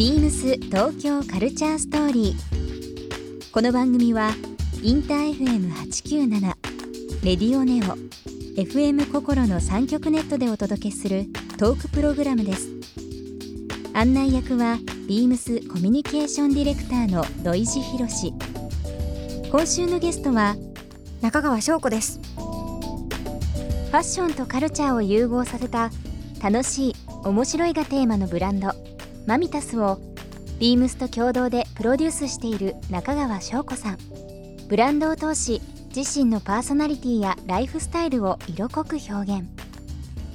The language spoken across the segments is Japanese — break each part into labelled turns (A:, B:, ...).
A: ビームス東京カルチャーストーリー。この番組はインター FM897 レディオネオ FM 心の三極ネットでお届けするトークプログラムです。案内役はビームスコミュニケーションディレクターの土井博志。今週のゲストは
B: 中川翔子です
A: ファッションとカルチャーを融合させた楽しい面白いがテーマのブランドマミタスをビームスと共同でプロデュースしている中川翔子さん。ブランドを通し自身のパーソナリティやライフスタイルを色濃く表現。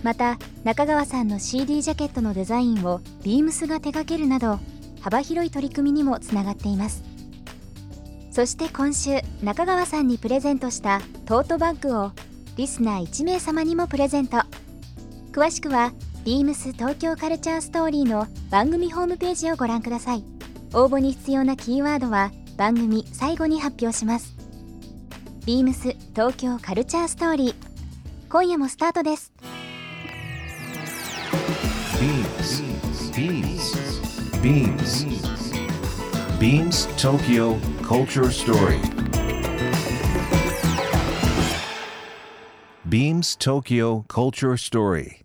A: また中川さんの CD ジャケットのデザインをビームスが手掛けるなど幅広い取り組みにもつながっています。そして今週中川さんにプレゼントしたトートバッグをリスナー1名様にもプレゼント。詳しくはビームス東京カルチャーストーリーの番組ホームページをご覧ください応募に必要なキーワードは番組最後に発表しますビームス東京カルチャーストーリー今夜もスタートです
C: Beams. Beams. Beams. Beams Tokyo Culture Story. Beams Tokyo Culture Story.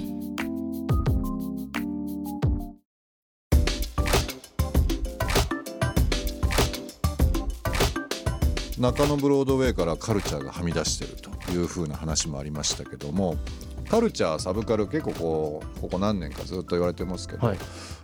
D: 中野ブロードウェイからカルチャーがはみ出してるという風な話もありましたけどもカルチャーサブカル結構こうここ何年かずっと言われてますけど、
E: はい。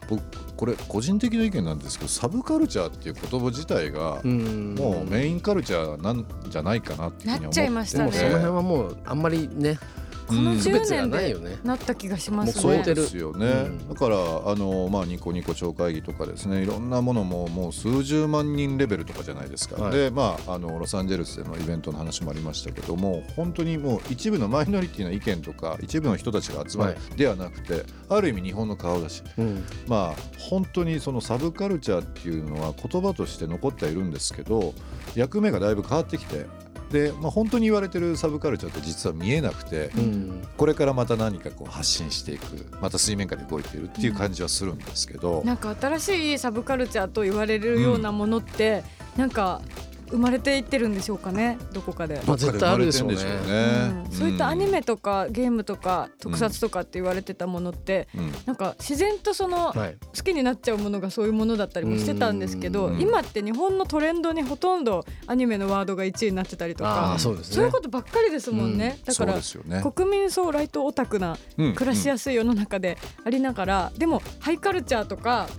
D: 僕これ個人的な意見なんですけどサブカルチャーっていう言葉自体がもうメインカルチャーなんじゃないかなっていうふうに思って
B: なっちゃいましたね。
E: その辺はもうあんまりね
B: この
D: うん
E: 区別が
B: 10年で
E: ないよね。
B: なった気がしますね。
E: もう
D: ですよね、
E: うん。
D: だからあの、まあ、ニコニコ超会議とかですねいろんなものももう数十万人レベルとかじゃないですか、
E: はい。
D: でまああのロサンゼルスでのイベントの話もありましたけども本当にもう一部のマイノリティの意見とか一部の人たちが集まる
E: はい。
D: ではなくて、ある意味日本の顔だし。
E: うん。
D: まあ本当にそのサブカルチャーっていうのは言葉として残ってはいるんですけど役目がだいぶ変わってきてで、まあ、本当に言われてるサブカルチャーって実は見えなくて、
E: うん。
D: これからまた何かこう発信していくまた水面下で動いているっていう感じはするんですけど、
B: なんか新しいサブカルチャーと言われるようなものって、なんか生まれていってるんでしょうかねどこかで。
E: まあ絶対あるでしょうね。
D: うね。
B: うん。そういったアニメとかゲームとか特撮とかって言われてたものって、
D: うん。
B: なんか自然とその
E: はい。
B: 好きになっちゃうものがそういうものだったりもしてたんですけど
D: うん。
B: 今って日本のトレンドにほとんどアニメのワードが1位になってたりと
E: あ
B: か
E: あそうね。
B: そういうことばっかりですもんね、だから
D: ですよね。
B: 国民総ライトオタクな
D: うん。
B: 暮らしやすい世の中でありながら、でもハイカルチャーとか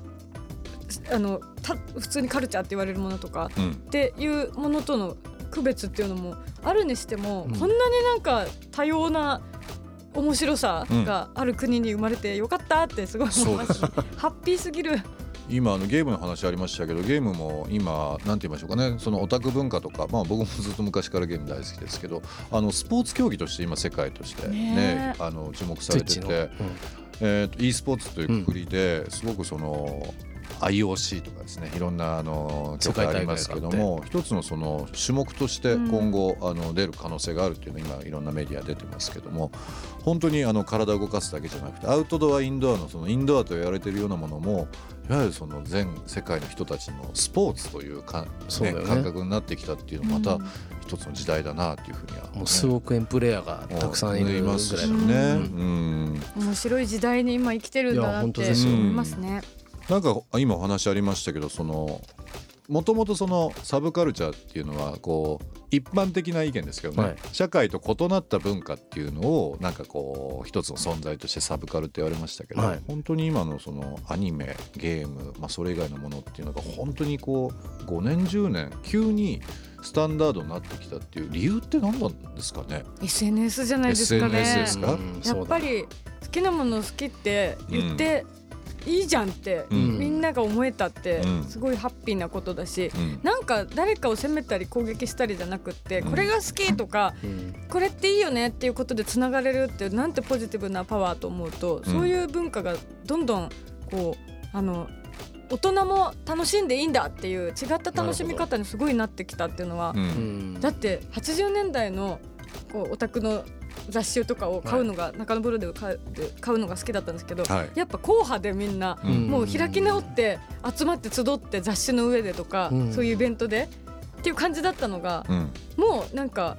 B: あのた普通にカルチャーって言われるものとか
D: うん。
B: っていうものとの区別っていうのもあるにしても、
E: うん。
B: こんなになんか多様な面白さがある国に生まれてよかったってすごい思います、ね、ハッピーすぎる。
D: 今あのゲームの話ありましたけどゲームも今なんて言いましょうかね。そのオタク文化とか、まあ、僕もずっと昔からゲーム大好きですけどあのスポーツ競技として今世界としてね
B: ね。
D: あの注目されて
E: Twitch の
D: て、えー、と e スポーツというくくりですごくその IOC とかですねいろんなあの
E: 世界大会
D: 曲ありますけども一つのその種目として今後、あの出る可能性があるっていうのが今いろんなメディア出てますけども本当にあの体を動かすだけじゃなくてアウトドアインドアのそのインドアと言われているようなものもいわゆるその全世界の人たちのスポーツというか、ね。感覚になってきたっていうのもまた一つの時代だなっていうふうには、
E: もう数億円プレイヤーがたくさんいる
D: い
E: ぐらい
D: ますしね。
E: の
D: う
E: うん。
D: ん
B: 面白い時代に今生きてるんだなって思いますね。
D: なんか今お話ありましたけどそのもともとそのサブカルチャーっていうのはこう一般的な意見ですけどね、
E: はい。
D: 社会と異なった文化っていうのをなんかこう一つの存在としてサブカルって言われましたけど、
E: はい。
D: 本当に今のそのアニメゲーム、まあ、それ以外のものっていうのが本当にこう5年10年急にスタンダードになってきたっていう理由って何なんですかね
B: ？SNS じゃないですかね。
D: SNS ですか？
E: うん。
B: やっぱり好きなものを好きって言って
F: いいじゃんって、
D: うん。
F: みんなが思えたって
D: うん。
F: すごいハッピーなことだし、
D: うん。
F: なんか誰かを責めたり攻撃したりじゃなくって、
D: うん。
F: これが好きとか
E: うん。
F: これっていいよねっていうことでつながれるってなんてポジティブなパワーと思うと、そういう文化がどんどんこうあの大人も楽しんでいいんだっていう違った楽しみ方にすごいなってきたっていうのはだって80年代のこうオタクの雑誌とかを買うのが、中野ブローで買うで買うのが好きだったんですけど、
D: はい。
F: やっぱ硬派でみんな、
D: うん。
F: もう開き直って集まって集って雑誌の上でとか、
E: うん。
F: そういうイベントでっていう感じだったのが、
D: うん。
F: もうなんか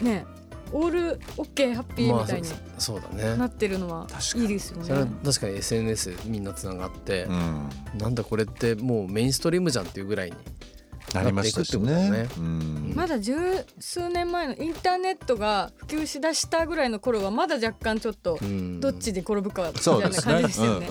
F: ねオールオッケーハッピーみたいに
E: まあそそうだね。
F: なってるのはいいですよ
E: それは
F: ね。
E: 確かに SNS でみんなつながって
D: う、ん。
E: なんだこれってもうメインストリームじゃんっていうぐらいに
D: なりましたしね。
F: まだ十数年前のインターネットが普及しだしたぐらいの頃はまだ若干ちょっと
E: うん。
F: どっちに転ぶかみたいうな
D: そですね。
F: 感じでしたよね。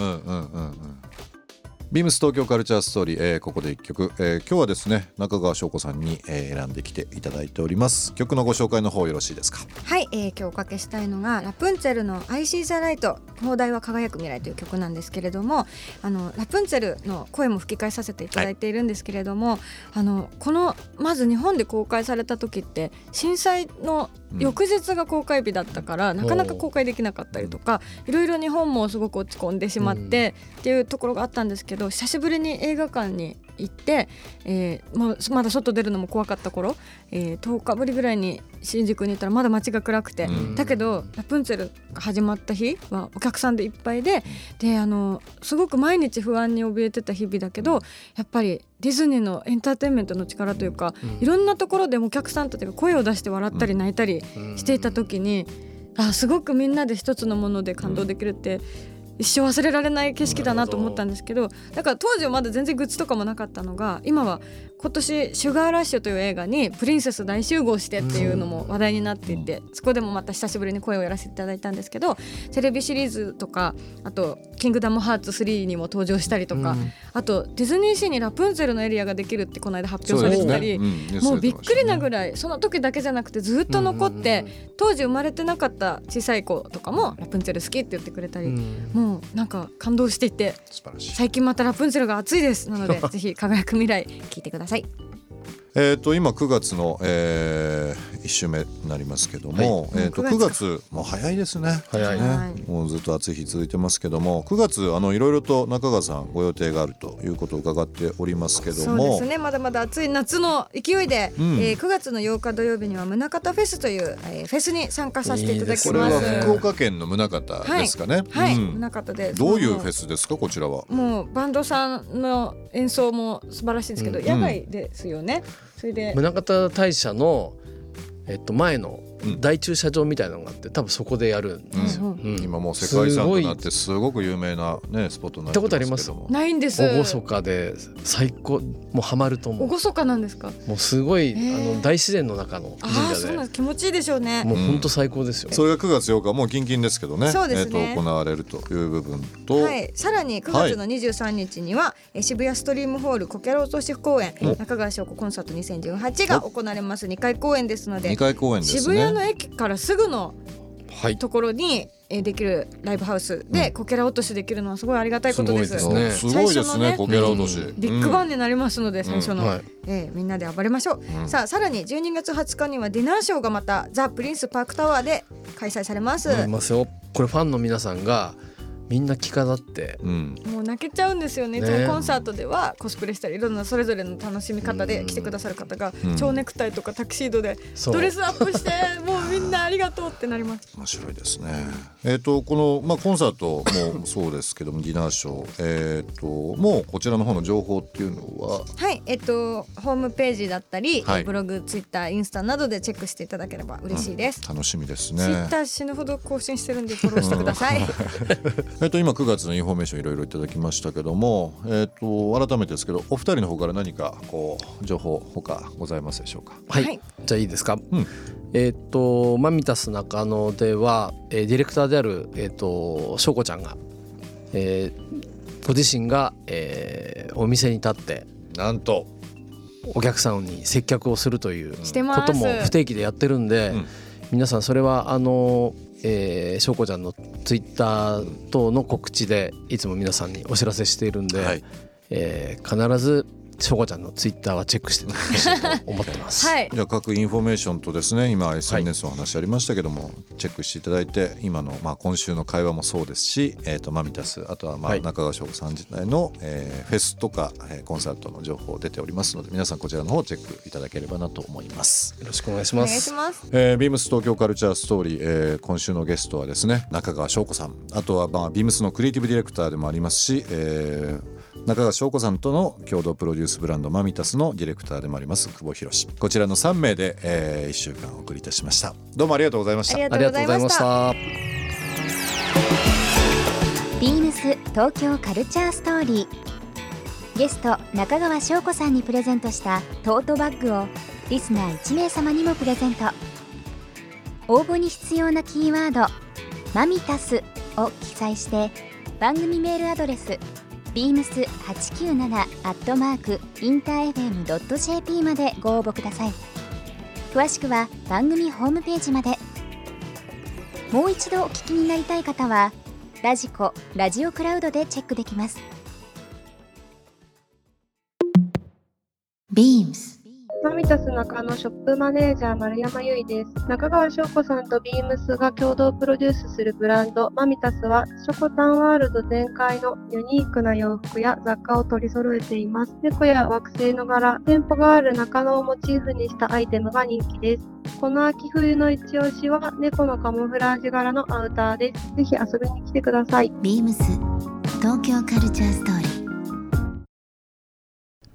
D: ビームス東京カルチャーストーリー、えーここで一曲、えー今日はですね中川翔子さんに、えー選んできていただいております。曲のご紹介の方よろしいですか？
B: はい、えー今日おかけしたいのがラプンツェルの「I See the Light 放題は輝く未来」という曲なんですけれどもあのラプンツェルの声も吹き替えさせていただいているんですけれども、あのこのまず日本で公開された時って震災の翌日が公開日だったから、なかなか公開できなかったりとかいろいろ日本もすごく落ち込んでしまって、っていうところがあったんですけど久しぶりに映画館に行って、えーままだ外出るのも怖かった頃、えー10日ぶりぐらいに新宿に行ったらまだ街が暗くて、
D: うん。
B: だけどラプンツェルが始まった日はお客さんでいっぱいでであのすごく毎日不安に怯えてた日々だけどやっぱりディズニーのエンターテインメントの力というか、いろんなところでお客さんたちが声を出して笑ったり泣いたりしていた時に、あすごくみんなで一つのもので感動できるって、一生忘れられない景色だなと思ったんですけどだから当時はまだ全然グッズとかもなかったのが今は今年「シュガーラッシュ」という映画にプリンセス大集合してっていうのも話題になっていて、そこでもまた久しぶりに声をやらせていただいたんですけどテレビシリーズとかあと「キングダムハーツ3」にも登場したりとか、あとディズニーシーにラプンツェルのエリアができるってこの間発表されてたり。もうびっくりなぐらいその時だけじゃなくてずっと残って当時生まれてなかった小さい子とかもラプンツェル好きって言ってくれたりもうなんか感動していて最近またラプンツェルが熱いです。なので ぜひ輝く未来聞いてくださいさい。
D: えっ、ー、と今9月の、えー、週目になりますけども、
B: はい。
D: えー、と
B: もう
D: 9
B: 9
D: 月もう早いですね。
E: 早い
D: ね。
B: はい
D: もうずっと暑い日続いてますけども9月あのいろいろと中川さんご予定があるということを伺っておりますけど
B: そう
D: も
B: ですね。まだまだ暑い夏の勢いで、
D: うん。
B: えー9月の8日土曜日には宗像フェスという、えーフェスに参加させていただき
D: これは
B: ます
D: 福岡県の宗像ですかね、
B: はい、
D: うん。
B: 宗像で。
D: どういうフェ
B: ス
D: スですかこちらは？
B: もうバンドさんの演奏も素晴らしいですけど、
E: うん。
B: 野外ですよね。それで。
E: 宗像大社のえっと前の大駐車場みたいなのがあって多分そこでやるんですよ。
B: うん。
E: うん。
D: 今もう世界遺産となってすごく有名なねスポットになってますけども。
B: ないんです。
E: 厳かで最高もうハマると思う。
B: 厳かなんですか？
E: もうすごい、あの大自然の中の
B: ああ
E: 神社
B: そうなんです。気持ちいいでしょうね。
E: でもう本当最高ですよ。
D: それが9月8日もう近々ですけどね。
B: そうですね。
D: えー、と行われるという部分と、
B: はい、さらに9月の23日には、えー渋谷ストリームホールこけら落とし公演中川翔子コンサート2018が行われます。2回公演ですので。
D: 2回公演ですね
B: の駅からすぐの
E: はい。
B: ところに、えーできるライブハウス。でこけら落としできるのはすごいありがたいことです。
E: すごいですね。
D: すごいですね
B: 最初のね
D: こけら落とし、
B: ビッグバン
D: ン
B: になりますので最初の、
E: はい。
B: えーみんなで暴れましょう、
D: うん。
B: さあさらに12月20日にはディナーショーがまたザ・プリンスパークタワーで開催されます、
E: 思いますよ。これファンの皆さんがみんな着飾って。
D: うん。
B: もう泣けちゃうんですよね。
E: ね。
B: いつもコンサートではコスプレしたりいろんなそれぞれの楽しみ方で来てくださる方が
D: うん。
B: 蝶ネクタイとかタキシードでドレスアップしてもうみんなありがとうってなります。
D: 面白いですね。えっ、とこのまあコンサートもそうですけどもディナーショー。えっ、ともうこちらの方の情報っていうのは？
B: はい。えっとホームページだったり、
D: はい。
B: ブログツイッターインスタなどでチェックしていただければ嬉しいです、
D: 楽しみです
B: ツイッ
D: ね。
B: ター死ぬほど更新してるんでフォローしてください
D: えっ、と今9月のインフォメーションいろいろいただきましたけどもえっ、と改めてですけどお二人の方から何かこう情報他ございますでしょうか？
E: はい、
B: はい。
E: じゃあいいですか、
D: うん。
E: えーっとマミタス中野では、えーディレクターであるえーっと翔子ちゃんが、えーご自身が、えーお店に立って
D: なんと。
E: お客さんに接客をするということも不定期でやってるんで、
D: うん。
E: 皆さんそれはあのえー、しょうこちゃんのツイッター等の告知でいつも皆さんにお知らせしているんで、
D: はい。
E: えー必ずしょうこちゃんのツイッターはチェックしてほしいと思ってます。
F: はい
D: じゃあ各インフォメーションとですね今 SNS の話ありましたけども、チェックしていただいて今の、まあ、今週の会話もそうですし、えー、とマミタスあとは、まあ
E: はい
D: 中川翔子さん自体の、えーフェスとか、えーコンサートの情報出ておりますので皆さんこちらの方チェックいただければなと思います。
E: よろしくお願いし
F: お願い
E: ます。
F: します
D: えー、ビームス東京カルチャーストーリー、えー今週のゲストはですね中川翔子さんあとは、まあ、ビームスのクリエイティブディレクターでもありますし、えー中川翔子さんとの共同プロデュースブランドマミタスのディレクターでもあります久保博こちらの3名で、え1週間お送りいたしました。どうもありがとうございました。
F: ありが
E: ありがとうございました。
A: ビームス東京カルチャーストーリー。ゲスト中川翔子さんにプレゼントしたトートバッグをリスナー1名様にもプレゼント。応募に必要なキーワード「マミタス」を記載して番組メールアドレス beams897 アットマークインター FM.jp までご応募ください。詳しくは番組ホームページまで。もう一度お聞きになりたい方はラジコラジオクラウドでチェックできます。
G: BEAMS
H: マミタス中のショップマネージャー丸山由衣です。中川翔子さんとビームスが共同プロデュースするブランドマミタスはショコタンワールド全開のユニークな洋服や雑貨を取り揃えています。猫や惑星の柄、店舗がある中野をモチーフにしたアイテムが人気です。この秋冬の一押しは猫のカモフラージュ柄のアウターです。ぜひ遊びに来てください。
G: BEAMS 東京カルチャーストーリー